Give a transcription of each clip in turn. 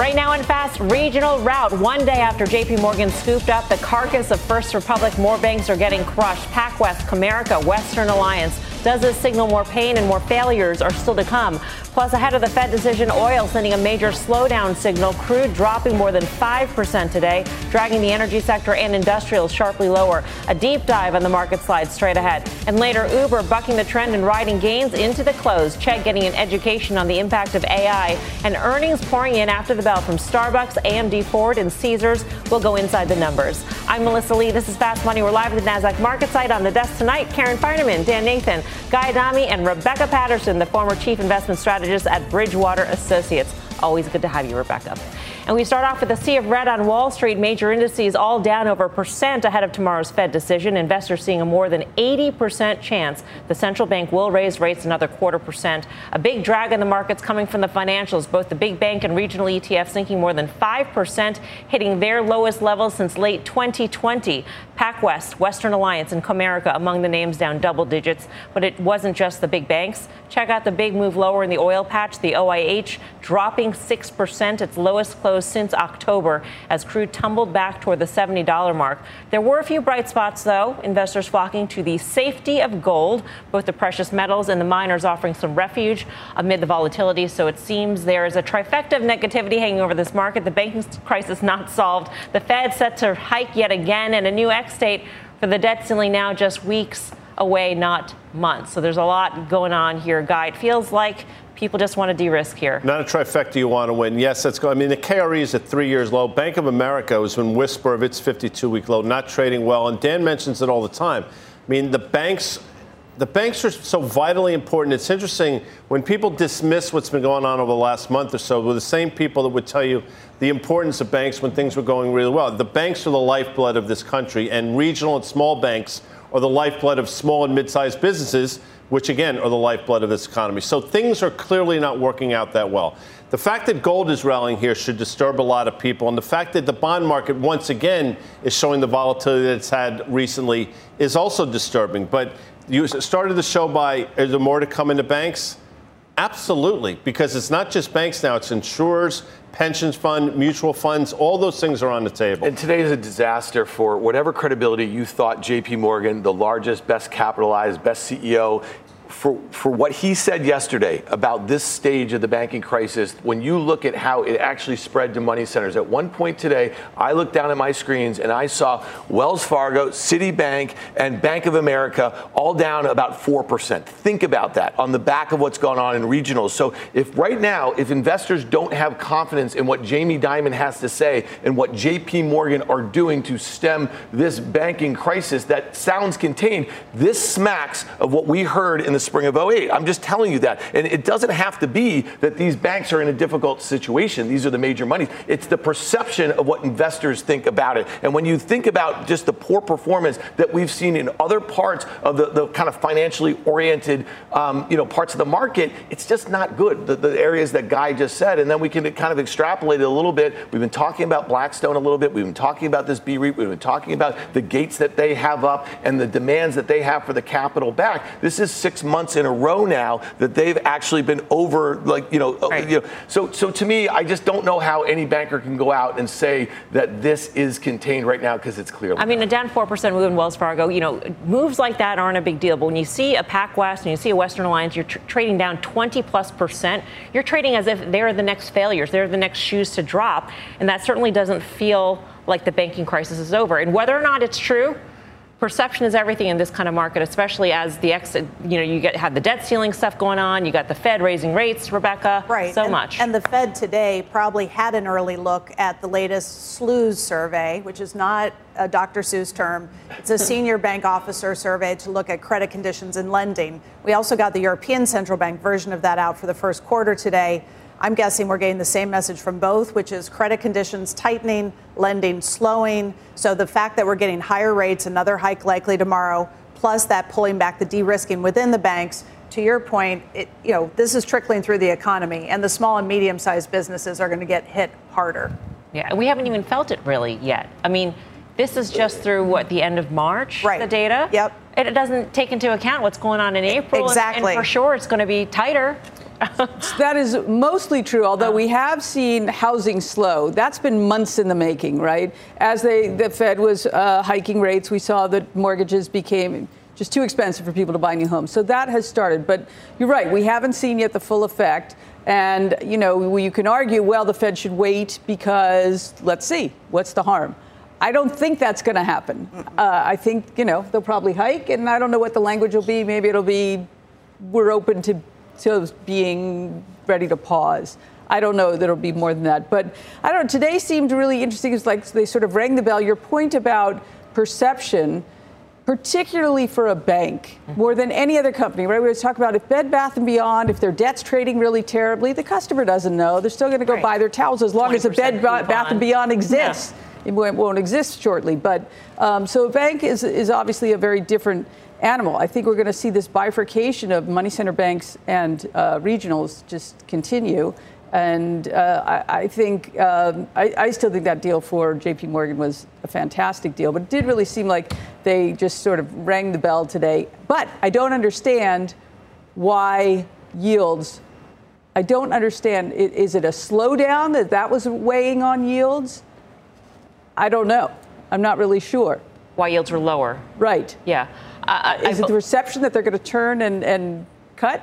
Right now in fast regional route, one day after JP Morgan scooped up the carcass of First Republic, more banks are getting crushed. PacWest, Comerica, Western Alliance. Does this signal more pain and more failures are still to come? Plus, ahead of the Fed decision, oil sending a major slowdown signal. Crude dropping more than 5% today, dragging the energy sector and industrials sharply lower. A deep dive on the market slide straight ahead. And later, Uber bucking the trend and riding gains into the close. Chegg getting an education on the impact of AI. And earnings pouring in after the bell from Starbucks, AMD Ford, and Caesars. We'll go inside the numbers. I'm Melissa Lee. This is Fast Money. We're live at the NASDAQ market site on the desk tonight. Karen Finerman, Dan Nathan, Guy Adami, and Rebecca Patterson, the former chief investment strategist at Bridgewater Associates. Always good to have you, Rebecca. And we start off with a sea of red on Wall Street. Major indices all down over a percent ahead of tomorrow's Fed decision. Investors seeing a more than 80% chance the central bank will raise rates another quarter percent. A big drag in the markets coming from the financials. Both the big bank and regional ETFs sinking more than 5%, hitting their lowest levels since late 2020. PacWest, Western Alliance, and Comerica among the names down double digits. But it wasn't just the big banks. Check out the big move lower in the oil patch. The OIH dropping 6%, its lowest close since October, as crude tumbled back toward the $70 mark. There were a few bright spots, though. Investors flocking to the safety of gold, both the precious metals and the miners offering some refuge amid the volatility. So it seems there is a trifecta of negativity hanging over this market. The banking crisis not solved. The Fed set to hike yet again, and a new X date for the debt ceiling now just weeks away, not months. So there's a lot going on here, Guy. It feels like people just want to de-risk here. Not a trifecta you want to win. Yes, that's good. I mean, the KRE is at three years low. Bank of America was in whisper of its 52-week low, not trading well. And Dan mentions it all the time. I mean, the banks the banks are so vitally important. It's interesting when people dismiss what's been going on over the last month or so with the same people that would tell you the importance of banks when things were going really well. The banks are the lifeblood of this country, and regional and small banks are the lifeblood of small and mid-sized businesses, which again are the lifeblood of this economy. So things are clearly not working out that well. The fact that gold is rallying here should disturb a lot of people, and the fact that the bond market once again is showing the volatility that it's had recently is also disturbing. But you started the show by is there more to come into banks? Absolutely, because it's not just banks now, it's insurers, pensions fund, mutual funds, all those things are on the table. And today is a disaster for whatever credibility you thought JP Morgan, the largest, best capitalized, best CEO, for, for what he said yesterday about this stage of the banking crisis, when you look at how it actually spread to money centers, at one point today, I looked down at my screens and I saw Wells Fargo, Citibank, and Bank of America all down about 4%. Think about that on the back of what's going on in regionals. So if right now, if investors don't have confidence in what Jamie Dimon has to say and what JP Morgan are doing to stem this banking crisis that sounds contained, this smacks of what we heard in the spring of 08. I'm just telling you that. And it doesn't have to be that these banks are in a difficult situation. These are the major monies. It's the perception of what investors think about it. And when you think about just the poor performance that we've seen in other parts of the, the kind of financially oriented, um, you know, parts of the market, it's just not good. The, the areas that Guy just said. And then we can kind of extrapolate it a little bit. We've been talking about Blackstone a little bit. We've been talking about this BREIT. We've been talking about the gates that they have up and the demands that they have for the capital back. This is six months in a row now that they've actually been over, like, you know, right. you know, so, so to me, I just don't know how any banker can go out and say that this is contained right now because it's clearly. I mean, a down 4% move in Wells Fargo, you know, moves like that aren't a big deal. But when you see a PacWest and you see a Western Alliance, you're tr- trading down 20 plus percent. You're trading as if they're the next failures, they're the next shoes to drop. And that certainly doesn't feel like the banking crisis is over. And whether or not it's true, perception is everything in this kind of market, especially as the exit, you know, you get have the debt ceiling stuff going on, you got the Fed raising rates, Rebecca, right? So and, much. And the Fed today probably had an early look at the latest SLOOS survey, which is not a Dr. Seuss term. It's a senior bank officer survey to look at credit conditions and lending. We also got the European Central Bank version of that out for the first quarter today. I'm guessing we're getting the same message from both, which is credit conditions tightening, lending slowing. So the fact that we're getting higher rates, another hike likely tomorrow, plus that pulling back the de-risking within the banks. To your point, it, you know this is trickling through the economy, and the small and medium-sized businesses are going to get hit harder. Yeah, we haven't even felt it really yet. I mean, this is just through what the end of March, right. the data. Yep. It doesn't take into account what's going on in April. Exactly. And, and for sure, it's going to be tighter. that is mostly true, although we have seen housing slow. That's been months in the making, right? As they, the Fed was uh, hiking rates, we saw that mortgages became just too expensive for people to buy new homes. So that has started. But you're right, we haven't seen yet the full effect. And, you know, you can argue, well, the Fed should wait because let's see, what's the harm? I don't think that's going to happen. Uh, I think, you know, they'll probably hike, and I don't know what the language will be. Maybe it'll be we're open to, to being ready to pause. I don't know that it'll be more than that. But I don't know. Today seemed really interesting. It's like they sort of rang the bell. Your point about perception, particularly for a bank, more than any other company, right? We always talk about if Bed Bath and Beyond, if their debt's trading really terribly, the customer doesn't know. They're still going to go right. buy their towels as long as the Bed Bath and Beyond exists. Yeah it won't exist shortly. But um, so a bank is, is obviously a very different animal. I think we're going to see this bifurcation of money center banks and uh, regionals just continue. And uh, I, I, think um, I, I, still think that deal for J.P. Morgan was a fantastic deal, but it did really seem like they just sort of rang the bell today. But I don't understand why yields. I don't understand. Is it a slowdown that that was weighing on yields? I don't know. I'm not really sure. Why yields were lower. Right. Yeah. Uh, Is I, it the reception that they're going to turn and, and cut?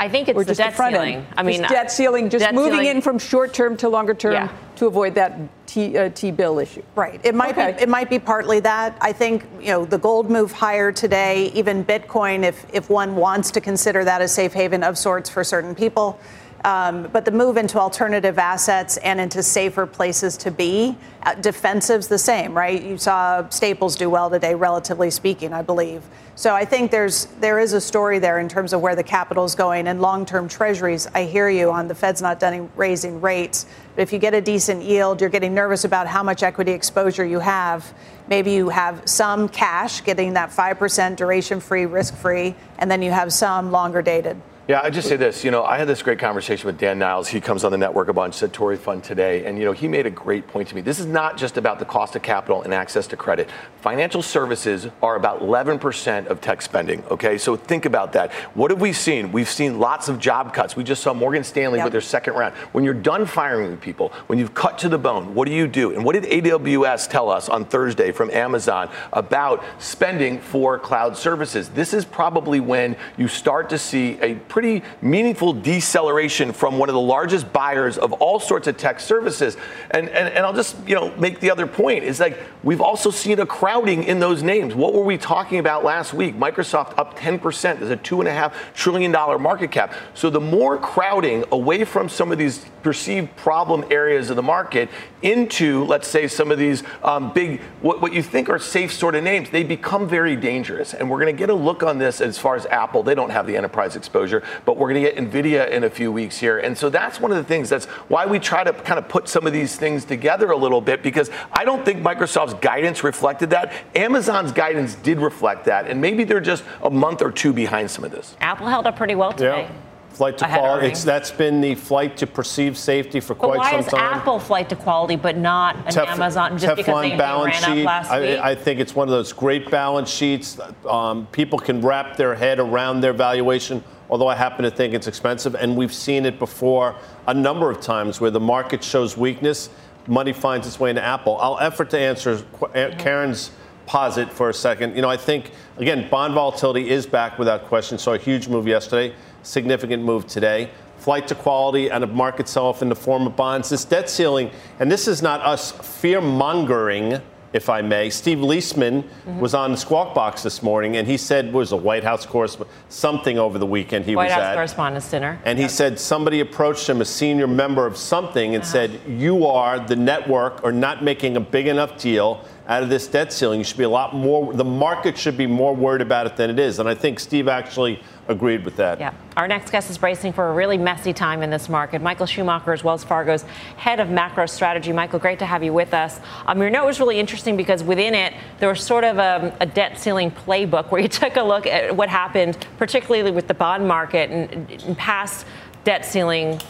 I think it's or the debt ceiling. End? I mean, just debt ceiling, just debt moving ceiling. in from short term to longer term yeah. to avoid that T, uh, T bill issue. Right. It might okay. be. It might be partly that. I think you know the gold move higher today. Even Bitcoin, if if one wants to consider that a safe haven of sorts for certain people. Um, but the move into alternative assets and into safer places to be, uh, defensive's the same, right? You saw Staples do well today, relatively speaking, I believe. So I think there's there is a story there in terms of where the capital is going and long-term treasuries. I hear you on the Fed's not done raising rates, but if you get a decent yield, you're getting nervous about how much equity exposure you have. Maybe you have some cash, getting that five percent duration-free, risk-free, and then you have some longer dated. Yeah, I just say this. You know, I had this great conversation with Dan Niles. He comes on the network a bunch, Satori Fund today, and you know, he made a great point to me. This is not just about the cost of capital and access to credit. Financial services are about 11% of tech spending. Okay, so think about that. What have we seen? We've seen lots of job cuts. We just saw Morgan Stanley yep. with their second round. When you're done firing people, when you've cut to the bone, what do you do? And what did AWS tell us on Thursday from Amazon about spending for cloud services? This is probably when you start to see a pretty pretty meaningful deceleration from one of the largest buyers of all sorts of tech services. And, and, and I'll just, you know, make the other point is like we've also seen a crowding in those names. What were we talking about last week? Microsoft up 10%. There's a two and a half trillion dollar market cap. So the more crowding away from some of these perceived problem areas of the market into, let's say, some of these um, big, what, what you think are safe sort of names, they become very dangerous. And we're going to get a look on this as far as Apple. They don't have the enterprise exposure but we're going to get NVIDIA in a few weeks here. And so that's one of the things. That's why we try to kind of put some of these things together a little bit because I don't think Microsoft's guidance reflected that. Amazon's guidance did reflect that. And maybe they're just a month or two behind some of this. Apple held up pretty well today. Yeah flight to quality. It's that's been the flight to perceived safety for but quite some time. Why is Apple flight to quality but not an Tef- Amazon just Teflon because they, balance they ran sheet. up last I, week? I think it's one of those great balance sheets. Um, people can wrap their head around their valuation although I happen to think it's expensive. And we've seen it before a number of times where the market shows weakness, money finds its way into Apple. I'll effort to answer uh, Karen's posit for a second. You know, I think, again, bond volatility is back without question. Saw a huge move yesterday, significant move today. Flight to quality and a market sell off in the form of bonds. This debt ceiling, and this is not us fear mongering if I may. Steve Liesman mm-hmm. was on the Squawk Box this morning, and he said was a White House correspondent, something over the weekend he White was House at. Correspondents' Dinner. And he said somebody approached him, a senior member of something, and uh-huh. said, "You are the network, or not making a big enough deal." out of this debt ceiling. You should be a lot more, the market should be more worried about it than it is. And I think Steve actually agreed with that. Yeah. Our next guest is bracing for a really messy time in this market. Michael Schumacher is Wells Fargo's head of macro strategy. Michael, great to have you with us. Um, your note was really interesting because within it, there was sort of a, a debt ceiling playbook where you took a look at what happened, particularly with the bond market and, and past debt ceiling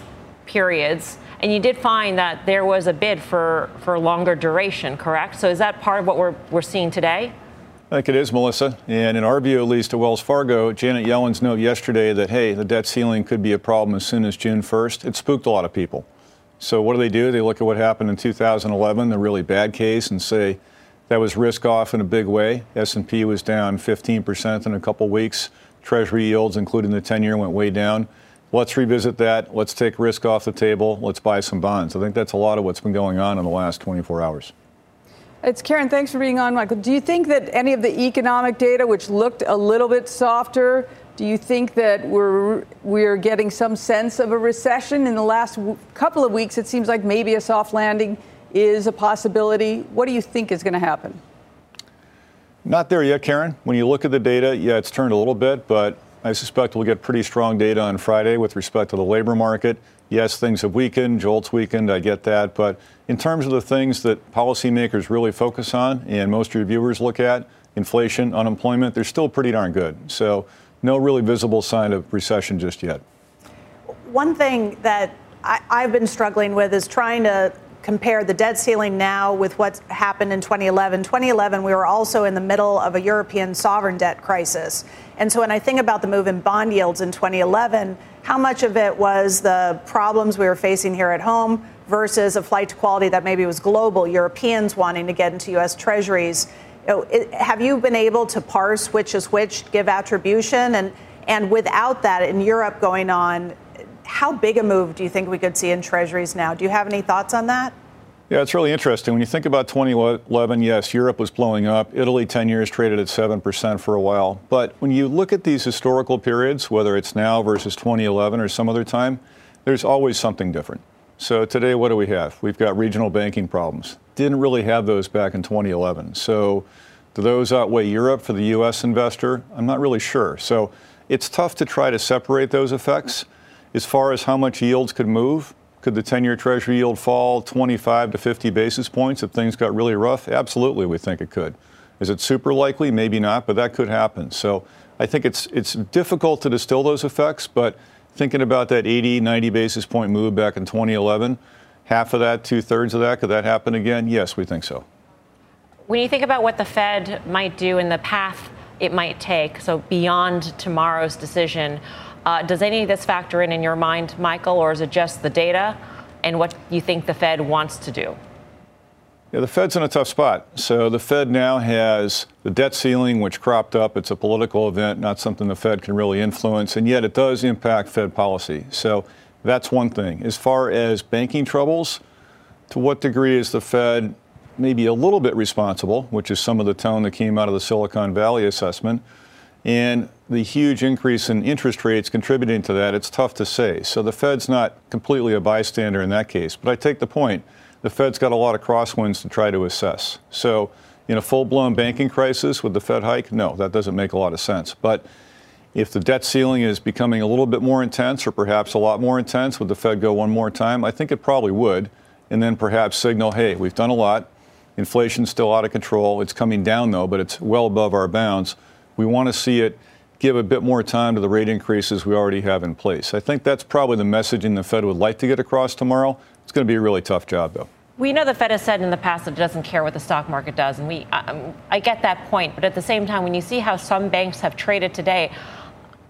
periods and you did find that there was a bid for, for longer duration, correct? So is that part of what we're, we're seeing today? I think it is, Melissa. And in our view, at least at Wells Fargo, Janet Yellen's note yesterday that, hey, the debt ceiling could be a problem as soon as June 1st, it spooked a lot of people. So what do they do? They look at what happened in 2011, the really bad case, and say that was risk off in a big way. S&P was down 15% in a couple weeks. Treasury yields, including the 10-year, went way down let's revisit that. Let's take risk off the table. Let's buy some bonds. I think that's a lot of what's been going on in the last 24 hours. It's Karen. Thanks for being on, Michael. Do you think that any of the economic data, which looked a little bit softer, do you think that we're we're getting some sense of a recession in the last w- couple of weeks? It seems like maybe a soft landing is a possibility. What do you think is going to happen? Not there yet, Karen. When you look at the data, yeah, it's turned a little bit, but I suspect we'll get pretty strong data on Friday with respect to the labor market. Yes, things have weakened, JOLTS weakened, I get that. But in terms of the things that policymakers really focus on and most reviewers look at, inflation, unemployment, they're still pretty darn good. So no really visible sign of recession just yet. One thing that I, have been struggling with is trying to compare the debt ceiling now with what happened in 2011. 2011, we were also in the middle of a European sovereign debt crisis. And so when I think about the move in bond yields in 2011, how much of it was the problems we were facing here at home versus a flight to quality that maybe was global, Europeans wanting to get into U.S. treasuries? You know, it, have you been able to parse which is which, give attribution? And, and without that in Europe going on, how big a move do you think we could see in treasuries now? Do you have any thoughts on that? Yeah, it's really interesting. When you think about 2011, yes, Europe was blowing up. Italy, 10 years, traded at 7% for a while. But when you look at these historical periods, whether it's now versus 2011 or some other time, there's always something different. So today, what do we have? We've got regional banking problems. Didn't really have those back in 2011. So do those outweigh Europe for the U.S. investor? I'm not really sure. So it's tough to try to separate those effects. As far as how much yields could move, could the 10 year Treasury yield fall 25 to 50 basis points if things got really rough? Absolutely, we think it could. Is it super likely? Maybe not, but that could happen. So I think it's, it's difficult to distill those effects, but thinking about that 80, 90 basis point move back in 2011, half of that, two thirds of that, could that happen again? Yes, we think so. When you think about what the Fed might do in the path it might take, so beyond tomorrow's decision, uh, does any of this factor in in your mind, Michael, or is it just the data and what you think the Fed wants to do? Yeah, the Fed's in a tough spot. So the Fed now has the debt ceiling, which cropped up. It's a political event, not something the Fed can really influence, and yet it does impact Fed policy. So that's one thing. As far as banking troubles, to what degree is the Fed maybe a little bit responsible, which is some of the tone that came out of the Silicon Valley assessment? And the huge increase in interest rates contributing to that, it's tough to say. So the Fed's not completely a bystander in that case. But I take the point. The Fed's got a lot of crosswinds to try to assess. So in a full blown banking crisis with the Fed hike, no, that doesn't make a lot of sense. But if the debt ceiling is becoming a little bit more intense or perhaps a lot more intense, would the Fed go one more time? I think it probably would. And then perhaps signal, hey, we've done a lot. Inflation's still out of control. It's coming down, though, but it's well above our bounds we want to see it give a bit more time to the rate increases we already have in place. I think that's probably the messaging the Fed would like to get across tomorrow. It's going to be a really tough job, though. We know the Fed has said in the past that it doesn't care what the stock market does, and we, um, I get that point. But at the same time, when you see how some banks have traded today,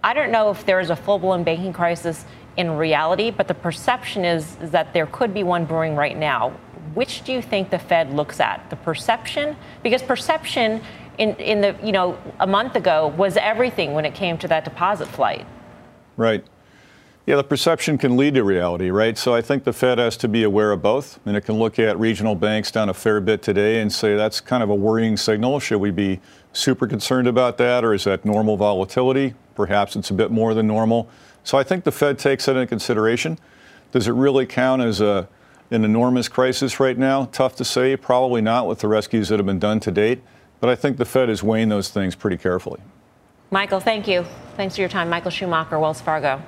I don't know if there is a full-blown banking crisis in reality, but the perception is, is that there could be one brewing right now. Which do you think the Fed looks at? The perception? Because perception in, in the, you know, a month ago was everything when it came to that deposit flight. Right. Yeah, the perception can lead to reality, right? So I think the Fed has to be aware of both. And it can look at regional banks down a fair bit today and say that's kind of a worrying signal. Should we be super concerned about that, or is that normal volatility? Perhaps it's a bit more than normal. So I think the Fed takes that into consideration. Does it really count as a an enormous crisis right now? Tough to say. Probably not with the rescues that have been done to date. But I think the Fed is weighing those things pretty carefully. Michael, thank you. Thanks for your time. Michael Schumacher, Wells Fargo.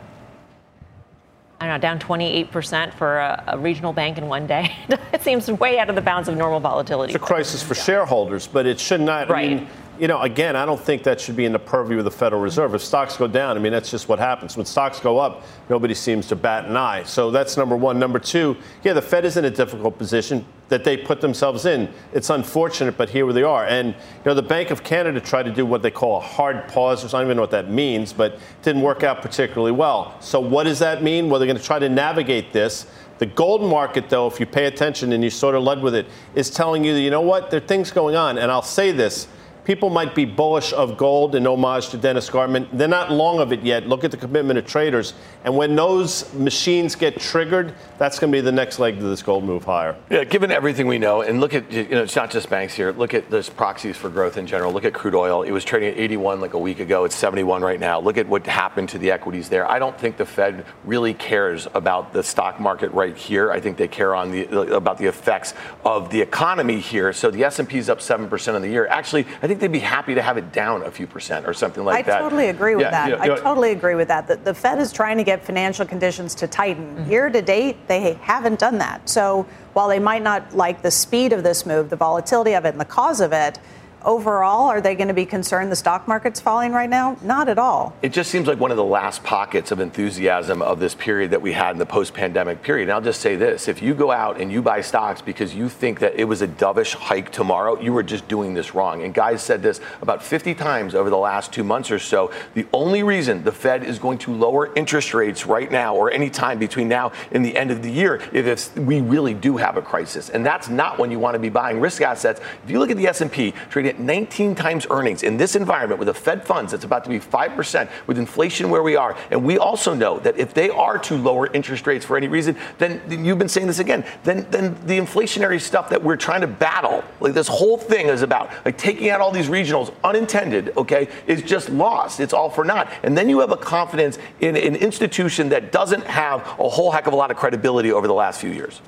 I don't know, down 28% for a, a, regional bank in one day. it seems way out of the bounds of normal volatility. It's a crisis for shareholders, but it should not. Right. I mean, you know, again, I don't think that should be in the purview of the Federal Reserve. If stocks go down, I mean, that's just what happens. When stocks go up, nobody seems to bat an eye. So that's number one. Number two, yeah, the Fed is in a difficult position that they put themselves in. It's unfortunate, but here they are. And, you know, the Bank of Canada tried to do what they call a hard pause, I don't even know what that means, but it didn't work out particularly well. So what does that mean? Well, they're going to try to navigate this. The gold market, though, if you pay attention and you sort of led with it, is telling you that, you know what, there are things going on. And I'll say this people might be bullish of gold in homage to Dennis Gartman. They're not long of it yet. Look at the commitment of traders. And when those machines get triggered, that's going to be the next leg to this gold move higher. Yeah, given everything we know, and look at, you know, it's not just banks here. Look at this proxies for growth in general. Look at crude oil. It was trading at 81 like a week ago. It's 71 right now. Look at what happened to the equities there. I don't think the Fed really cares about the stock market right here. I think they care on the about the effects of the economy here. So the S&P is up 7% in the year. Actually, I think think they'd be happy to have it down a few percent or something like I that. I totally agree with yeah, that. You know, I totally agree with that. The, the, Fed is trying to get financial conditions to tighten. Mm-hmm. Year to date, they haven't done that. So while they might not like the speed of this move, the volatility of it, and the cause of it, overall, are they going to be concerned the stock market's falling right now? Not at all. It just seems like one of the last pockets of enthusiasm of this period that we had in the post pandemic period. And I'll just say this if you go out and you buy stocks because you think that it was a dovish hike tomorrow, you were just doing this wrong. And guys said this about 50 times over the last two months or so. The only reason the Fed is going to lower interest rates right now or any time between now and the end of the year is if we really do have a crisis. And that's not when you want to be buying risk assets. If you look at the S&P trading at 19 times earnings in this environment with a Fed funds that's about to be 5% with inflation where we are. And we also know that if they are to lower interest rates for any reason, then you've been saying this again, then, then the inflationary stuff that we're trying to battle, like this whole thing is about, like taking out all these regionals unintended, okay, is just lost. It's all for naught. And then you have a confidence in an institution that doesn't have a whole heck of a lot of credibility over the last few years.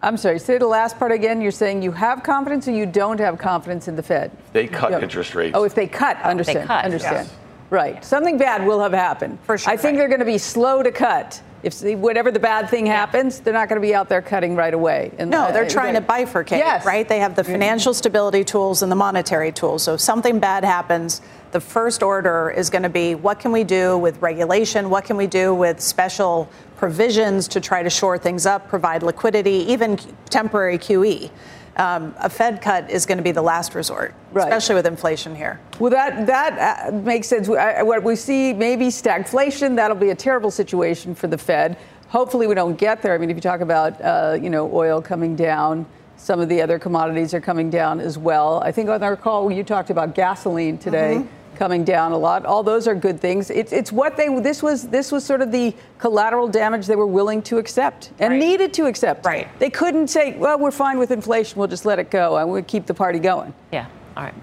I'm sorry, say the last part again. You're saying you have confidence or you don't have confidence in the Fed? They cut yep. interest rates. Oh, if they cut, understand. They cut, understand. Yes. Right. Something bad will have happened. For sure. I think right. they're going to be slow to cut. If whatever the bad thing happens, they're not going to be out there cutting right away. And no, they're uh, trying to bifurcate, yes. right? They have the financial stability tools and the monetary tools. So if something bad happens, the first order is going to be what can we do with regulation? What can we do with special provisions to try to shore things up, provide liquidity, even temporary QE? Um, a Fed cut is going to be the last resort, right. especially with inflation here. Well, that that uh, makes sense. what we see, maybe stagflation. That'll be a terrible situation for the Fed. Hopefully, we don't get there. I mean, if you talk about uh, you know oil coming down, some of the other commodities are coming down as well. I think on our call you talked about gasoline today. Mm-hmm coming down a lot. All those are good things. It's, it's what they this was this was sort of the collateral damage they were willing to accept and right. needed to accept. Right. They couldn't say, well, we're fine with inflation. We'll just let it go and we'll keep the party going. Yeah. All right.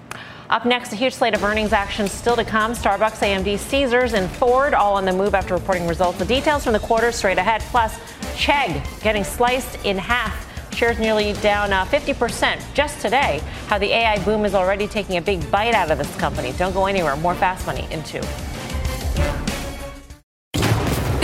Up next, a huge slate of earnings actions still to come. Starbucks, AMD, Caesars, and Ford all on the move after reporting results. The details from the quarter straight ahead. Plus, Chegg getting sliced in half Shares nearly down uh, 50% just today. How the AI boom is already taking a big bite out of this company. Don't go anywhere. More fast money in two.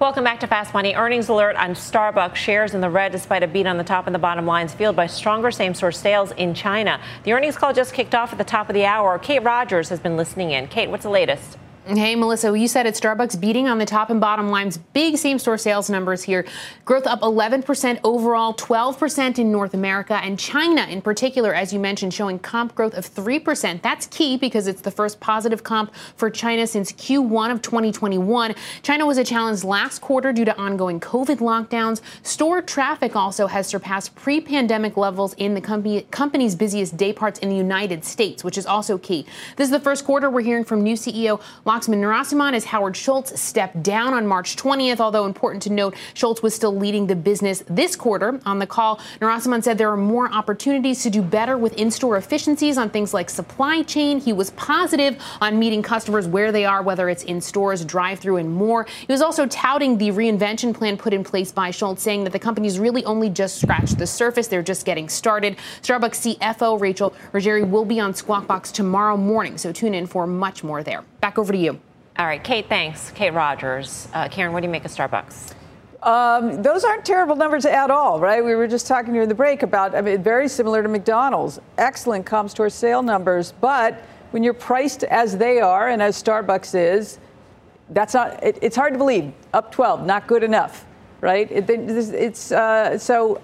Welcome back to Fast Money. Earnings alert on Starbucks shares in the red despite a beat on the top and the bottom lines, fueled by stronger same store sales in China. The earnings call just kicked off at the top of the hour. Kate Rogers has been listening in. Kate, what's the latest? Hey, Melissa, you said at Starbucks beating on the top and bottom lines. Big same store sales numbers here. Growth up 11% overall, 12% in North America, and China in particular, as you mentioned, showing comp growth of 3%. That's key because it's the first positive comp for China since Q1 of 2021. China was a challenge last quarter due to ongoing COVID lockdowns. Store traffic also has surpassed pre pandemic levels in the company, company's busiest day parts in the United States, which is also key. This is the first quarter we're hearing from new CEO. Laxman Narasimhan as Howard Schultz stepped down on March 20th, although important to note, Schultz was still leading the business this quarter. On the call, Narasimhan said there are more opportunities to do better with in-store efficiencies on things like supply chain. He was positive on meeting customers where they are, whether it's in stores, drive-through, and more. He was also touting the reinvention plan put in place by Schultz, saying that the company's really only just scratched the surface. They're just getting started. Starbucks CFO Rachel Ruggeri will be on Squawk Box tomorrow morning, so tune in for much more there. Back over to you. All right, Kate, thanks. Kate Rogers. Uh, Karen, what do you make of Starbucks? Um, those aren't terrible numbers at all, right? We were just talking during the break about, I mean, very similar to McDonald's. Excellent comp store sale numbers, but when you're priced as they are and as Starbucks is, that's not, it, it's hard to believe. Up 12, not good enough, right? It, it's, uh, so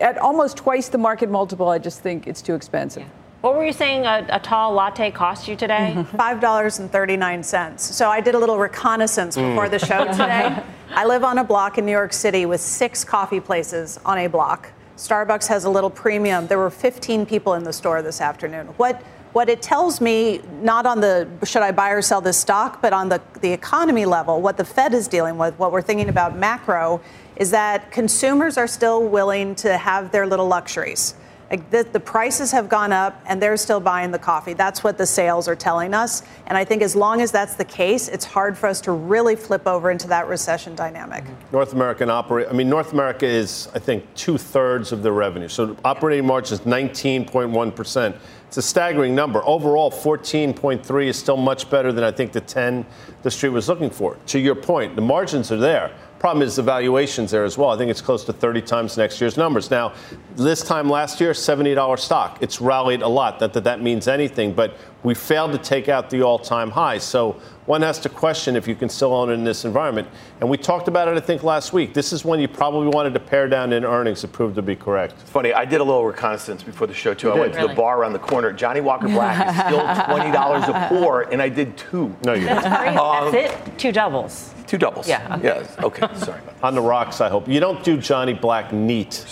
at almost twice the market multiple, I just think it's too expensive. Yeah. What were you saying a, a tall latte cost you today? $5.39. So I did a little reconnaissance mm. before the show today. I live on a block in New York City with six coffee places on a block. Starbucks has a little premium. There were 15 people in the store this afternoon. What what it tells me, not on the should I buy or sell this stock, but on the, the economy level, what the Fed is dealing with, what we're thinking about macro, is that consumers are still willing to have their little luxuries. Like the, the, prices have gone up and they're still buying the coffee. That's what the sales are telling us. And I think as long as that's the case, it's hard for us to really flip over into that recession dynamic. Mm-hmm. North American operate. I mean, North America is, I think, two thirds of the revenue. So operating margin is 19.1 percent. It's a staggering number. Overall, 14.3 is still much better than I think the 10 the street was looking for. To your point, the margins are there. Problem is the valuations there as well. I think it's close to 30 times next year's numbers. Now, this time last year, $70 stock. It's rallied a lot. That that, that means anything, but we failed to take out the all-time high. So one has to question if you can still own it in this environment. And we talked about it, I think, last week. This is when you probably wanted to pare down in earnings. It proved to be correct. It's funny. I did a little reconnaissance before the show too. You I did. went to the bar around the corner. Johnnie Walker Black is still twenty dollars a pour, and I did two. No, you didn't. That's, um, That's it. Two doubles. Two doubles. Yeah. Okay. Yes. Okay. Sorry. On the rocks, I hope. You don't do Johnnie Black neat.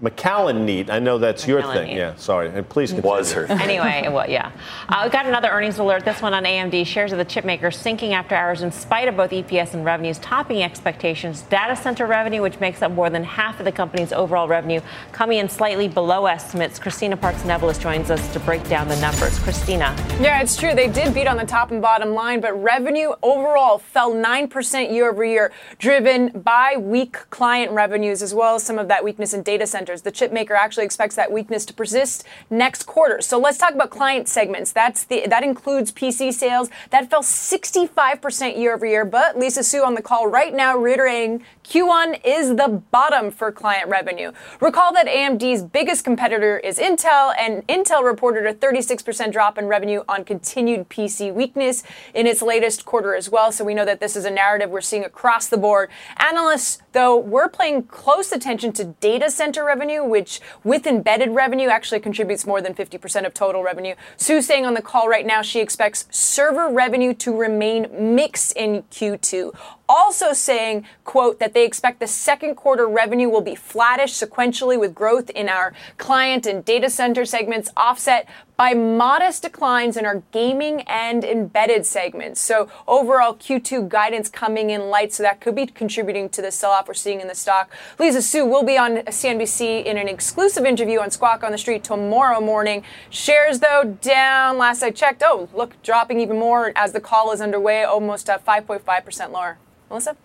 Macallan Neat. I know that's your thing. Neat. Yeah, sorry. And please continue. Was her. anyway, well, yeah. Uh, we got another earnings alert. This one on AMD. Shares of the chipmaker sinking after hours in spite of both EPS and revenues topping expectations. Data center revenue, which makes up more than half of the company's overall revenue, coming in slightly below estimates. Christina Partsinevelos joins us to break down the numbers. Christina. Yeah, it's true. They did beat on the top and bottom line, but revenue overall fell 9% year over year, driven by weak client revenues as well as some of that weakness in data center the chip maker actually expects that weakness to persist next quarter. So let's talk about client segments. That's the that includes PC sales that fell 65% year over year. But Lisa Su on the call right now reiterating Q1 is the bottom for client revenue. Recall that AMD's biggest competitor is Intel, and Intel reported a 36% drop in revenue on continued PC weakness in its latest quarter as well. So we know that this is a narrative we're seeing across the board. Analysts, though, we're paying close attention to data center revenue, which with embedded revenue actually contributes more than 50% of total revenue. Su's saying on the call right now she expects server revenue to remain mixed in Q2 also saying, quote, that they expect the second quarter revenue will be flattish sequentially with growth in our client and data center segments offset by modest declines in our gaming and embedded segments. So overall Q2 guidance coming in light, so that could be contributing to the sell-off we're seeing in the stock. Lisa Su will be on CNBC in an exclusive interview on Squawk on the Street tomorrow morning. Shares though down last I checked. Oh, look, dropping even more as the call is underway, almost at 5.5% lower. Melissa?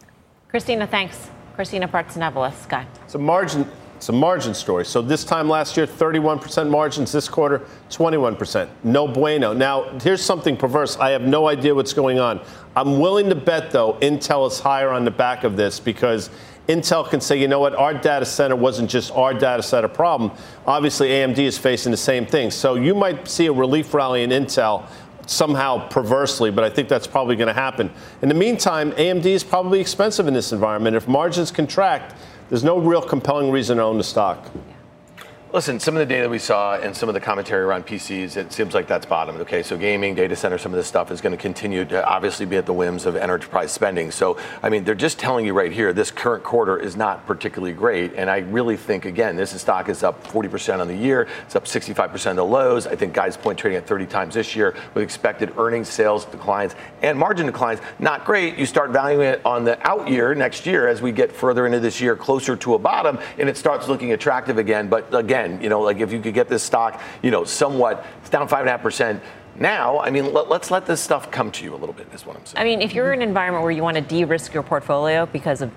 Christina, thanks. Christina Partsinevelos, Guy. a margin It's a margin story. So this time last year, 31% margins. This quarter, 21%. No bueno. Now, here's something perverse. I have no idea what's going on. I'm willing to bet, though, Intel is higher on the back of this because Intel can say, you know what, our data center wasn't just our data center problem. Obviously, AMD is facing the same thing. So you might see a relief rally in Intel somehow perversely, but I think that's probably going to happen. In the meantime, AMD is probably expensive in this environment. If margins contract, there's no real compelling reason to own the stock. Listen, some of the data we saw and some of the commentary around PCs, it seems like that's bottomed. Okay, so gaming, data center, some of this stuff is going to continue to obviously be at the whims of enterprise spending. So, I mean, they're just telling you right here, this current quarter is not particularly great. And I really think, again, this stock is up 40% on the year. It's up 65% of the lows. I think guys point trading at 30 times this year with expected earnings, sales declines, and margin declines. Not great. You start valuing it on the out year next year as we get further into this year, closer to a bottom, and it starts looking attractive again. But again, again, you know, like if you could get this stock, you know, somewhat, it's down five and a half percent. Now, I mean, let, us let this stuff come to you a little bit, is what I'm saying. I mean, if you're in an environment where you want to de risk your portfolio because of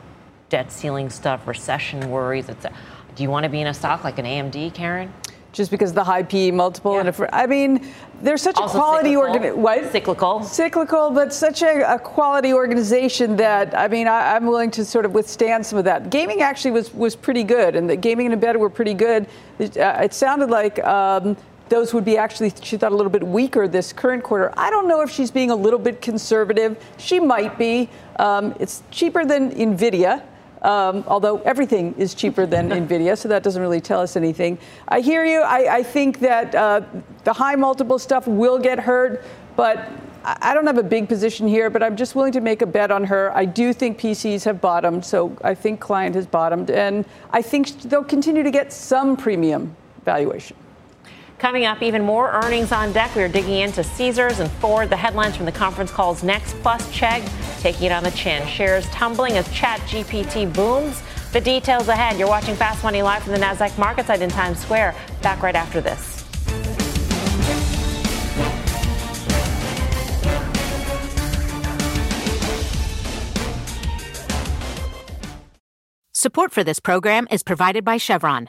debt ceiling stuff, recession worries, etc., do you want to be in a stock like an AMD, Karen? Just because the high PE multiple. Yeah. And if, I mean, there's such also a quality organization. What? Cyclical. Cyclical, but such a, a quality organization that I mean, I, am willing to sort of withstand some of that. Gaming actually was was pretty good, and the gaming and embedded were pretty good. It, uh, it sounded like. Um, those would be actually, she thought, a little bit weaker this current quarter. I don't know if she's being a little bit conservative. She might be. Um, it's cheaper than NVIDIA. Um, although everything is cheaper than NVIDIA, so that doesn't really tell us anything. I hear you. I, I think that uh, the high multiple stuff will get hurt, but I don't have a big position here, but I'm just willing to make a bet on her. I do think PCs have bottomed, so I think client has bottomed, and I think they'll continue to get some premium valuation. Coming up, even more earnings on deck. We are digging into Caesars and Ford. The headlines from the conference calls next, plus Chegg taking it on the chin. Shares tumbling as Chat GPT booms. The details ahead. You're watching Fast Money live from the Nasdaq Market Site in Times Square. Back right after this. Support for this program is provided by Chevron.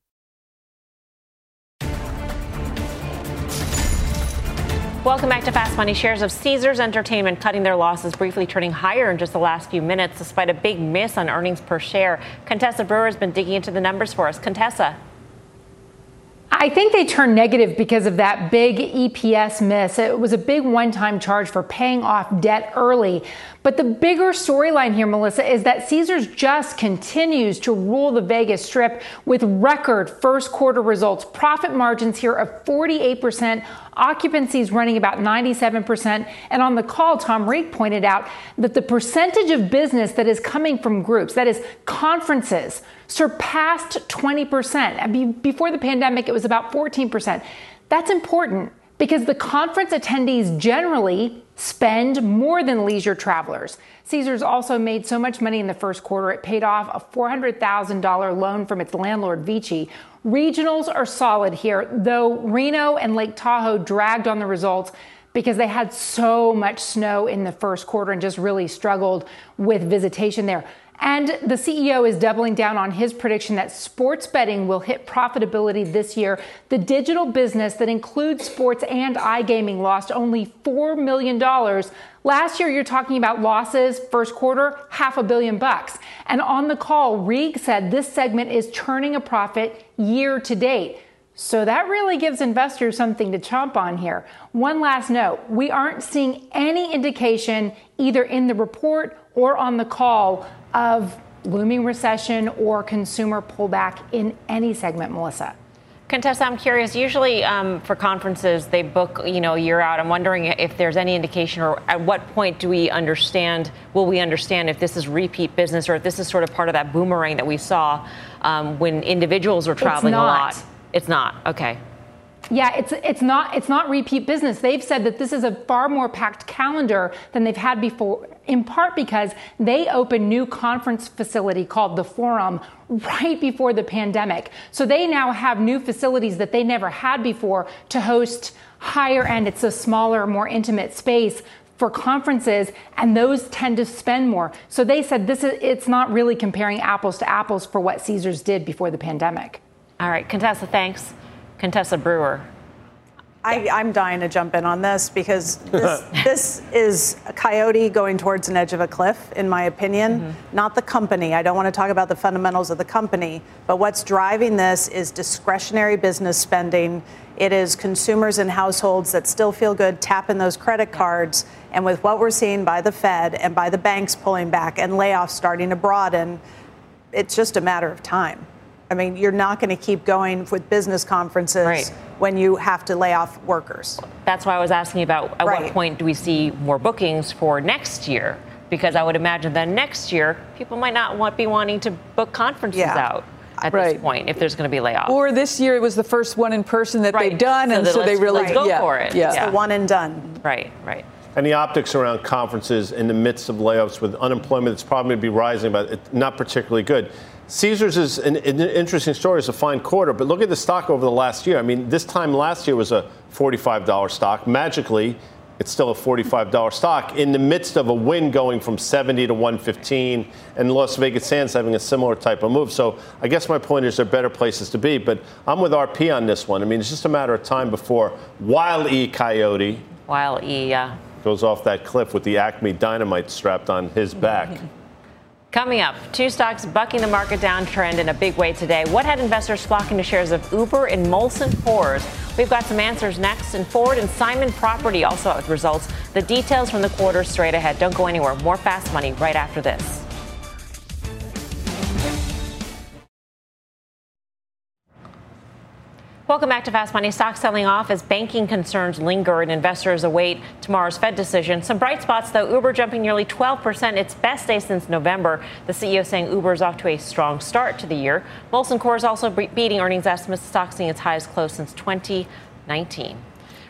Welcome back to Fast Money. Shares of Caesars Entertainment cutting their losses, briefly turning higher in just the last few minutes, despite a big miss on earnings per share. Contessa Brewer has been digging into the numbers for us. Contessa. I think they turned negative because of that big EPS miss. It was a big one time charge for paying off debt early. But the bigger storyline here, Melissa, is that Caesars just continues to rule the Vegas Strip with record first quarter results. Profit margins here of 48%, occupancy is running about 97%. And on the call, Tom Reeg pointed out that the percentage of business that is coming from groups, that is conferences, surpassed 20%. Before the pandemic, it was about 14%. That's important because the conference attendees generally spend more than leisure travelers. Caesars also made so much money in the first quarter, it paid off a $400,000 loan from its landlord, Vici. Regionals are solid here, though Reno and Lake Tahoe dragged on the results because they had so much snow in the first quarter and just really struggled with visitation there. And the CEO is doubling down on his prediction that sports betting will hit profitability this year. The digital business that includes sports and iGaming lost only $4 million. Last year, you're talking about losses, first quarter, half a billion bucks. And on the call, Reeg said this segment is turning a profit year to date. So that really gives investors something to chomp on here. One last note we aren't seeing any indication either in the report or on the call of looming recession or consumer pullback in any segment, Melissa? Contessa, I'm curious. Usually, um, for conferences, they book you know a year out. I'm wondering if there's any indication, or at what point do we understand? Will we understand if this is repeat business, or if this is sort of part of that boomerang that we saw um, when individuals were traveling a lot? It's not. Okay. Yeah, it's it's not it's not repeat business. They've said that this is a far more packed calendar than they've had before, in part because they opened new conference facility called the Forum right before the pandemic. So they now have new facilities that they never had before to host higher end. It's a smaller, more intimate space for conferences and those tend to spend more. So they said this is it's not really comparing apples to apples for what Caesars did before the pandemic. All right, Contessa, thanks. Contessa Brewer. I, am dying to jump in on this because this, this, is a coyote going towards an edge of a cliff, in my opinion, mm-hmm. not the company. I don't want to talk about the fundamentals of the company, but what's driving this is discretionary business spending. It is consumers and households that still feel good tapping those credit cards. And with what we're seeing by the Fed and by the banks pulling back and layoffs starting to broaden, it's just a matter of time. I mean, you're not going to keep going with business conferences right. when you have to lay off workers. That's why I was asking about at right. what point do we see more bookings for next year? Because I would imagine that next year people might not want, be wanting to book conferences yeah. out at right. this point if there's going to be layoffs. Or this year it was the first one in person that right. they've done, so and so they really go yeah. for it. Yeah. It's the one and done. Right, right. And the optics around conferences in the midst of layoffs with unemployment that's probably going to be rising, but not particularly good. Caesars is an, an, interesting story. It's a fine quarter, but look at the stock over the last year. I mean, this time last year was a $45 stock. Magically, it's still a $45 stock in the midst of a Wynn going from 70 to 115 and Las Vegas Sands having a similar type of move. So I guess my point is there are better places to be, but I'm with RP on this one. I mean, it's just a matter of time before Wild E. Coyote. Wile E. Yeah. Goes off that cliff with the Acme dynamite strapped on his back. Coming up, two stocks bucking the market downtrend in a big way today. What had investors flocking to shares of Uber and Molson Coors? We've got some answers next. And Ford and Simon Property also out with results. The details from the quarter straight ahead. Don't go anywhere. More fast money right after this. Welcome back to Fast Money. Stocks selling off as banking concerns linger and investors await tomorrow's Fed decision. Some bright spots, though. Uber jumping nearly 12%, its best day since November. The CEO saying Uber is off to a strong start to the year. Molson Coors also beating earnings estimates. Stock seeing its highest close since 2019. All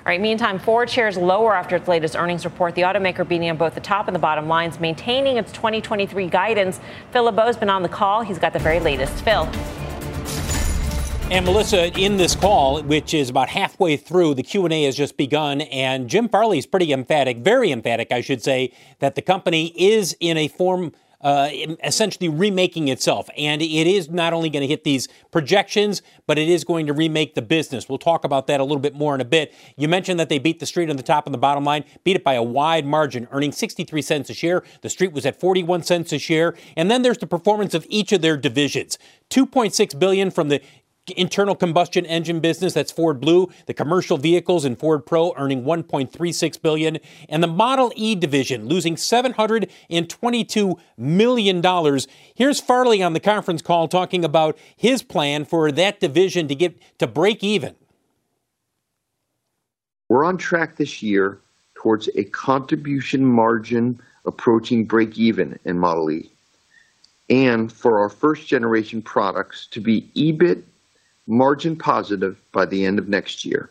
right, meantime, Ford shares lower after its latest earnings report. The automaker beating on both the top and the bottom lines, maintaining its 2023 guidance. Phil LeBeau's been on the call. He's got the very latest. Phil. And Melissa, in this call, which is about halfway through, the Q&A has just begun, and Jim Farley is pretty emphatic, very emphatic, I should say, that the company is in a form uh, essentially remaking itself. And it is not only going to hit these projections, but it is going to remake the business. We'll talk about that a little bit more in a bit. You mentioned that they beat the street on the top and the bottom line, beat it by a wide margin, earning 63 cents a share. The street was at 41 cents a share. And then there's the performance of each of their divisions. 2.6 billion from the internal combustion engine business that's Ford Blue, the commercial vehicles in Ford Pro earning 1.36 billion, and the Model E division losing 722 million dollars. Here's Farley on the conference call talking about his plan for that division to get to break even. We're on track this year towards a contribution margin approaching break even in Model E. And for our first generation products to be EBIT margin positive by the end of next year.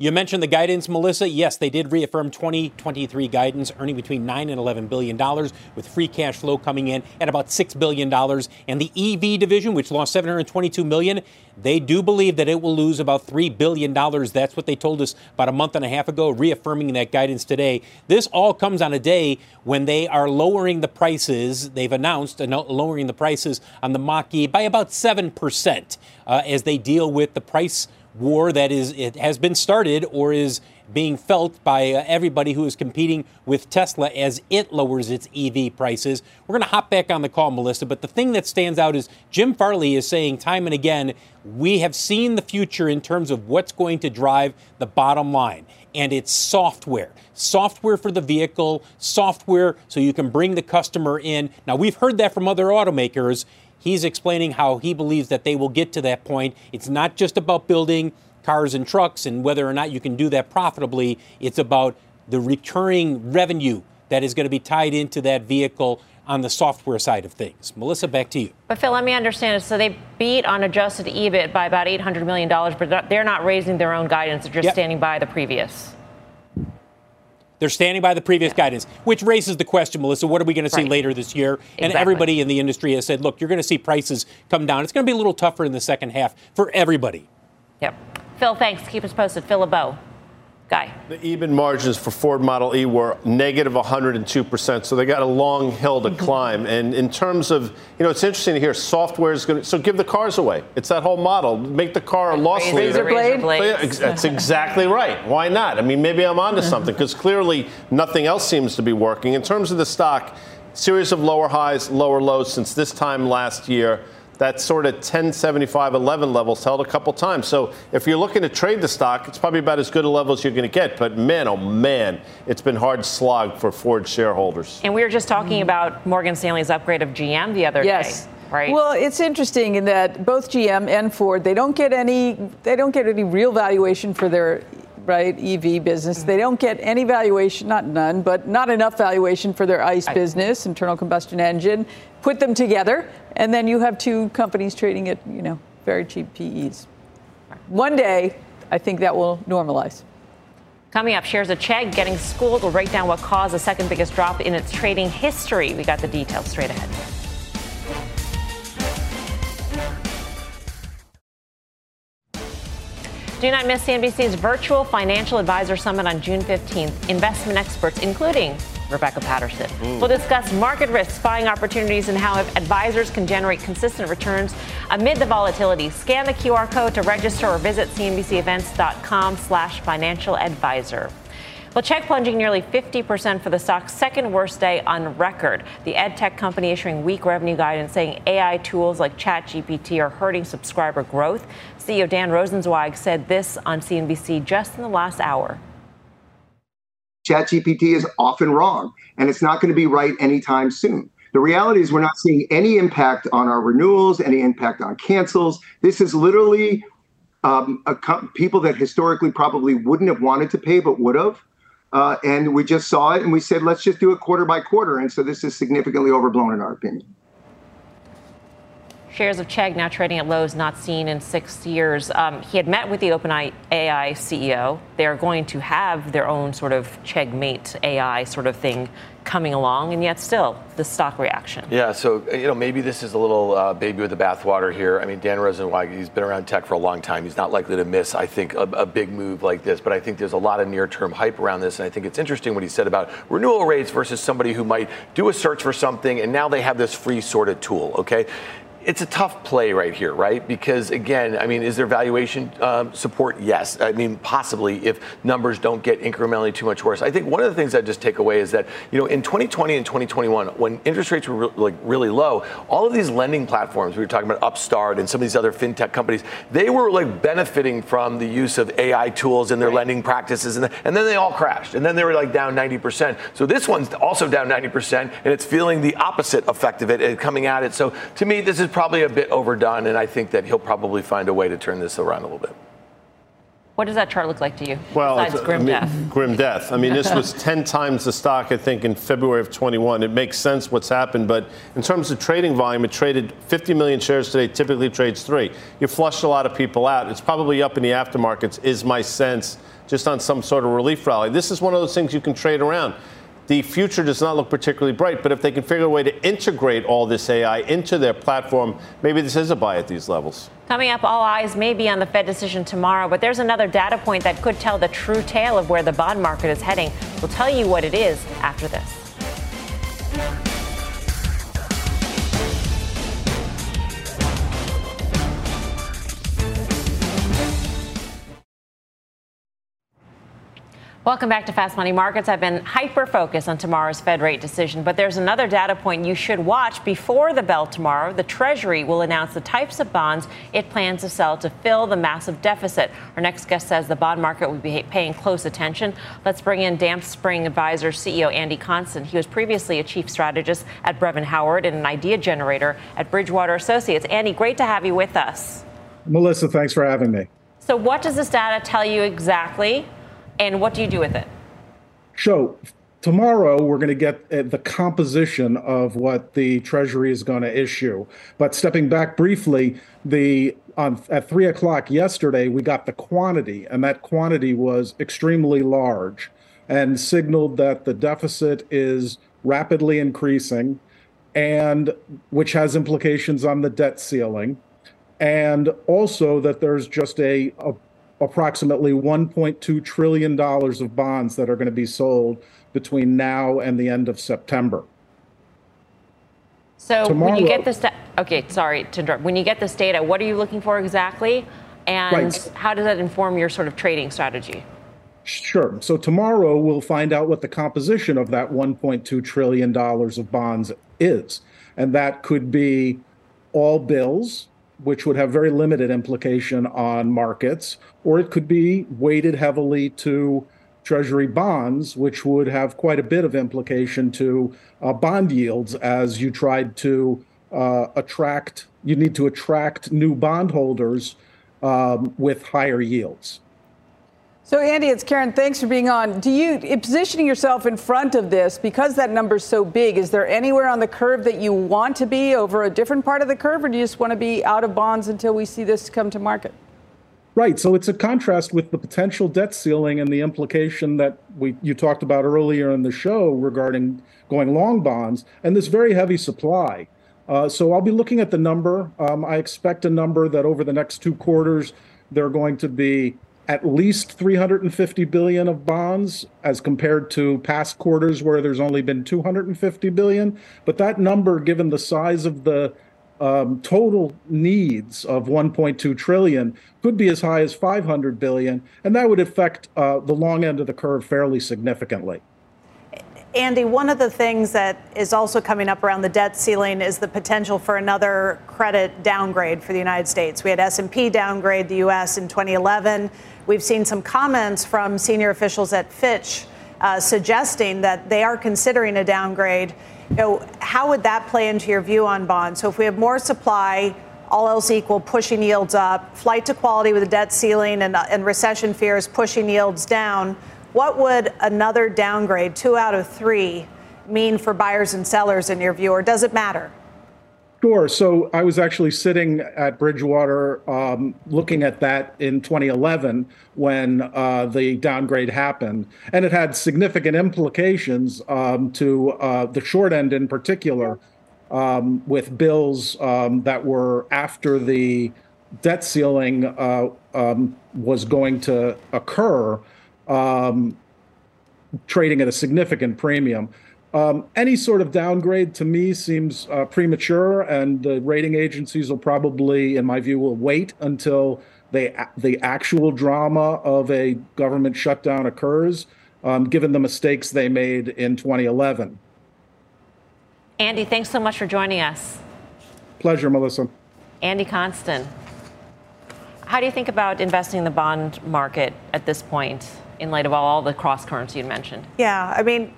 You mentioned the guidance, Melissa. Yes, they did reaffirm 2023 guidance, earning between 9 and 11 billion dollars, with free cash flow coming in at about 6 billion dollars. And the EV division, which lost 722 million, they do believe that it will lose about 3 billion dollars. That's what they told us about a month and a half ago, reaffirming that guidance today. This all comes on a day when they are lowering the prices. They've announced lowering the prices on the Mach-E by about 7% uh, as they deal with the price war that is it has been started or is being felt by uh, everybody who is competing with Tesla as it lowers its EV prices. We're going to hop back on the call, Melissa, but the thing that stands out is Jim Farley is saying time and again, we have seen the future in terms of what's going to drive the bottom line. And it's software. Software for the vehicle, software so you can bring the customer in. Now, we've heard that from other automakers. He's explaining how he believes that they will get to that point. It's not just about building cars and trucks and whether or not you can do that profitably. It's about the recurring revenue that is going to be tied into that vehicle on the software side of things. Melissa, back to you. But Phil, let me understand. So they beat on adjusted EBIT by about $800 million, but they're not raising their own guidance. They're just yep. standing by the previous. They're standing by the previous guidance, which raises the question, Melissa, what are we going to see right. later this year? Exactly. And everybody in the industry has said, look, you're going to see prices come down. It's going to be a little tougher in the second half for everybody. Yep. Phil, thanks. Keep us posted. Phil LeBeau guy. The EBIT margins for Ford Model E were negative 102%, so they got a long hill to mm-hmm. climb. And in terms of, you know, it's interesting to hear software is going to, so give the cars away. It's that whole model. Make the car a loss leader. Razor blade? That's exactly right. Why not? I mean, maybe I'm onto mm-hmm. something because clearly nothing else seems to be working. In terms of the stock, series of lower highs, lower lows since this time last year that sort of 1075 11 levels held a couple times. So if you're looking to trade the stock, it's probably about as good a level as you're going to get. But man, oh man, it's been hard slog for Ford shareholders. And we were just talking about Morgan Stanley's upgrade of GM the other yes. day. Right. Well, it's interesting in that both GM and Ford they don't get any they don't get any real valuation for their right EV business. Mm-hmm. They don't get any valuation, not none, but not enough valuation for their ICE business, internal combustion engine. Put them together, and then you have two companies trading at you know very cheap PEs. One day, I think that will normalize. Coming up, shares of Chegg getting schooled. We'll break down what caused the second biggest drop in its trading history. We got the details straight ahead. Do not miss CNBC's virtual financial advisor summit on June 15th. Investment experts, including Rebecca Patterson. Mm. We'll discuss market risks, buying opportunities, and how advisors can generate consistent returns amid the volatility. Scan the QR code to register or visit cnbcevents.com slash financial advisor. Well, Chegg plunging nearly 50% for the stock's second worst day on record. The ed tech company issuing weak revenue guidance saying AI tools like ChatGPT are hurting subscriber growth. CEO Dan Rosensweig said this on CNBC just in the last hour. ChatGPT is often wrong, and it's not going to be right anytime soon. The reality is, we're not seeing any impact on our renewals, any impact on cancels. This is literally um, co- people that historically probably wouldn't have wanted to pay but would have. Uh, and we just saw it and we said, let's just do it quarter by quarter. And so this is significantly overblown in our opinion. Shares of Chegg now trading at lows not seen in six years. Um, he had met with the OpenAI CEO. They are going to have their own sort of Cheggmate AI sort of thing coming along, and yet still the stock reaction. Yeah, so you know maybe this is a little uh, baby with the bathwater here. I mean, Dan Rosensweig, he's been around tech for a long time. He's not likely to miss, I think, a, a big move like this. But I think there's a lot of near-term hype around this, and I think it's interesting what he said about renewal rates versus somebody who might do a search for something, and now they have this free sorted tool. Okay, it's a tough play right here, right? Because again, I mean, is there valuation um, support? Yes. I mean, possibly if numbers don't get incrementally too much worse. I think one of the things I just take away is that you know in 2020 and 2021, when interest rates were re- like really low, all of these lending platforms we were talking about, Upstart and some of these other fintech companies, they were like benefiting from the use of AI tools in their right. lending practices, and, and then they all crashed, and then they were like down 90%. So this one's also down 90%, and it's feeling the opposite effect of it coming at it. So to me, this is probably a bit overdone, and I think that he'll probably find a way to turn this around a little bit. What does that chart look like to you? Well, besides grim I mean, death. Grim death. I mean, this was 10 times the stock, I think, in February of 21. It makes sense what's happened, but in terms of trading volume, it traded 50 million shares today, typically trades three. You flushed a lot of people out. It's probably up in the aftermarkets, is my sense, just on some sort of relief rally. This is one of those things you can trade around the future does not look particularly bright. But if they can figure a way to integrate all this AI into their platform, maybe this is a buy at these levels. Coming up, all eyes may be on the Fed decision tomorrow, but there's another data point that could tell the true tale of where the bond market is heading. We'll tell you what it is after this. Welcome back to Fast Money Markets. I've been hyper focused on tomorrow's Fed rate decision, but there's another data point you should watch before the bell tomorrow. The Treasury will announce the types of bonds it plans to sell to fill the massive deficit. Our next guest says the bond market will be paying close attention. Let's bring in Damped Spring Advisor CEO Andy Constan. He was previously a chief strategist at Brevan Howard and an idea generator at Bridgewater Associates. Andy, great to have you with us. Melissa, thanks for having me. So, what does this data tell you exactly? And what do you do with it? So, tomorrow we're going to get uh, the composition of what the Treasury is going to issue. But stepping back briefly, the on at three o'clock yesterday we got the quantity, and that quantity was extremely large, and signaled that the deficit is rapidly increasing, and which has implications on the debt ceiling, and also that there's just a, a approximately 1.2 trillion dollars of bonds that are going to be sold between now and the end of September. So Tomorrow, when you get this, okay, sorry to interrupt. When you get this data, what are you looking for exactly, and right. how does that inform your sort of trading strategy? Sure. So tomorrow we'll find out what the composition of that 1.2 trillion dollars of bonds is, and that could be all bills, which would have very limited implication on markets, or it could be weighted heavily to Treasury bonds, which would have quite a bit of implication to uh, bond yields as you tried to uh, attract, you need to attract new bondholders um, with higher yields. So, Andy, it's Karen. Thanks for being on. Do you positioning yourself in front of this because that number is so big? Is there anywhere on the curve that you want to be over a different part of the curve, or do you just want to be out of bonds until we see this come to market? Right. So it's a contrast with the potential debt ceiling and the implication that we you talked about earlier in the show regarding going long bonds and this very heavy supply. Uh, so I'll be looking at the number. Um, I expect a number that over the next two quarters they're going to be at least 350 billion of bonds as compared to past quarters where there's only been 250 billion. But that number, given the size of the um, total needs of 1.2 trillion could be as high as 500 billion, and that would affect uh, the long end of the curve fairly significantly. Andy, one of the things that is also coming up around the debt ceiling is the potential for another credit downgrade for the United States. We had S&P downgrade the U.S. in 2011. We've seen some comments from senior officials at Fitch uh, suggesting that they are considering a downgrade you know, how would that play into your view on bonds? So if we have more supply, all else equal, pushing yields up, flight to quality with a debt ceiling and, and recession fears pushing yields down, what would another downgrade, two out of three, mean for buyers and sellers in your view, or does it matter? Sure. So I was actually sitting at Bridgewater um, looking at that in 2011 when uh, the downgrade happened. And it had significant implications um, to uh, the short end in particular, um, with bills um, that were after the debt ceiling uh, um, was going to occur, um, trading at a significant premium. Um, any sort of downgrade to me seems uh, premature, and the rating agencies will probably, in my view, will wait until they, the actual drama of a government shutdown occurs, um, given the mistakes they made in 2011. Andy, thanks so much for joining us. Pleasure, Melissa. Andy Constan. How do you think about investing in the bond market at this point in light of all the cross currents you mentioned? Yeah, I mean,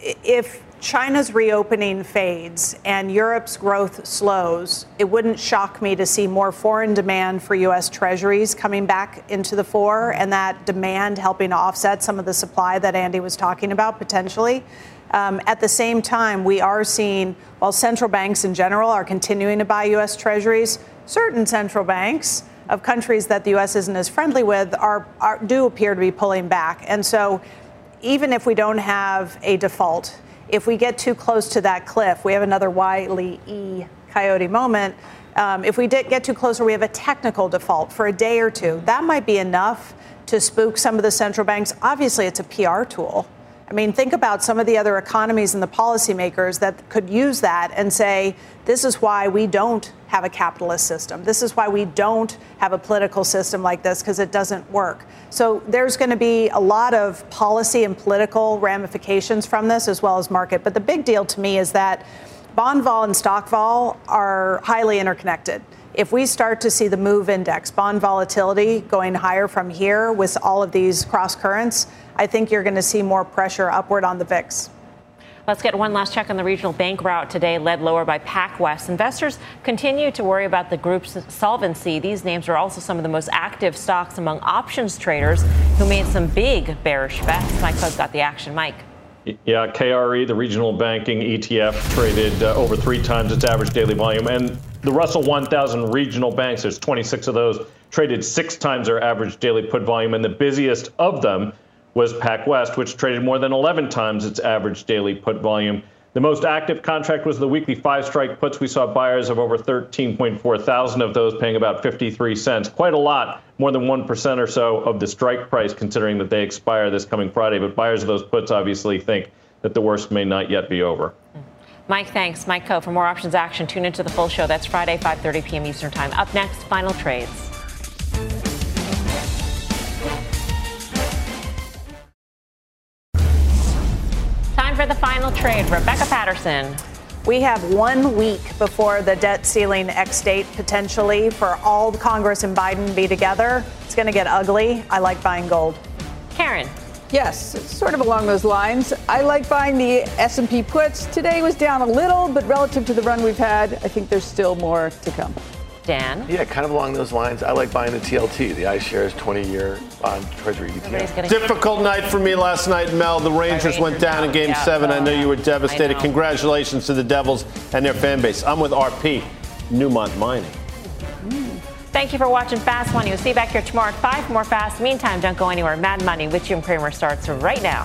if China's reopening fades and Europe's growth slows, it wouldn't shock me to see more foreign demand for U.S. treasuries coming back into the fore and that demand helping to offset some of the supply that Andy was talking about potentially. Um, at the same time, we are seeing, while central banks in general are continuing to buy U.S. treasuries, certain central banks of countries that the U.S. isn't as friendly with are, are do appear to be pulling back. And so even if we don't have a default, if we get too close to that cliff, we have another Wiley E coyote moment. Um, if we did get too close or we have a technical default for a day or two, that might be enough to spook some of the central banks. Obviously, it's a PR tool. I mean, think about some of the other economies and the policymakers that could use that and say, this is why we don't have a capitalist system. This is why we don't have a political system like this because it doesn't work. So there's going to be a lot of policy and political ramifications from this as well as market. But the big deal to me is that bond vol and stock vol are highly interconnected. If we start to see the move index, bond volatility going higher from here with all of these cross currents, I think you're going to see more pressure upward on the VIX. Let's get one last check on the regional bank rout today, led lower by PacWest. Investors continue to worry about the group's solvency. These names are also some of the most active stocks among options traders who made some big bearish bets. Mike Hood got the action. Mike. Yeah, KRE, the regional banking ETF, traded uh, over three times its average daily volume. And the Russell 1000 regional banks, there's 26 of those, traded six times their average daily put volume. And the busiest of them was PacWest, which traded more than 11 times its average daily put volume. The most active contract was the weekly five strike puts. We saw buyers of over 13.4 thousand of those paying about 53 cents. Quite a lot, more than 1% or so of the strike price, considering that they expire this coming Friday. But buyers of those puts obviously think that the worst may not yet be over. Mike, thanks. Mike Khouw For more options action, tune into the full show. That's Friday, 5.30 p.m. Eastern Time. Up next, final trades. Time for the final trade. Rebecca Patterson. We have one week before the debt ceiling X date potentially for all Congress and Biden be together. It's going to get ugly. I like buying gold. Karen. Yes, sort of along those lines. I like buying the S&P puts. Today was down a little, but relative to the run we've had, I think there's still more to come. Dan? Yeah, kind of along those lines. I like buying the TLT, the iShares 20-year bond Treasury ETF. Difficult night for me last night, Mel. The Rangers went down in Game Yeah. Seven. I know you were devastated. Congratulations to the Devils and their fan base. I'm with RP, Newmont Mining. Thank you for watching Fast Money. We'll see you back here tomorrow at 5 for more Fast. Meantime, don't go anywhere. Mad Money with Jim Cramer starts right now.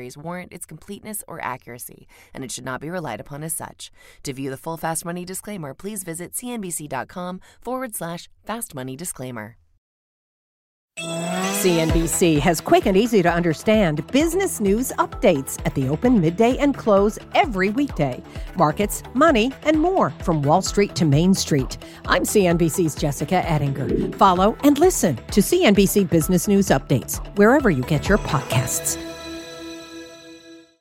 warrant its completeness or accuracy, and it should not be relied upon as such. To view the full Fast Money disclaimer, please visit cnbc.com forward slash fast money disclaimer. CNBC has quick and easy to understand business news updates at the open, midday, and close every weekday. Markets, money, and more from Wall Street to Main Street. I'm CNBC's Jessica Ettinger. Follow and listen to CNBC Business News Updates wherever you get your podcasts.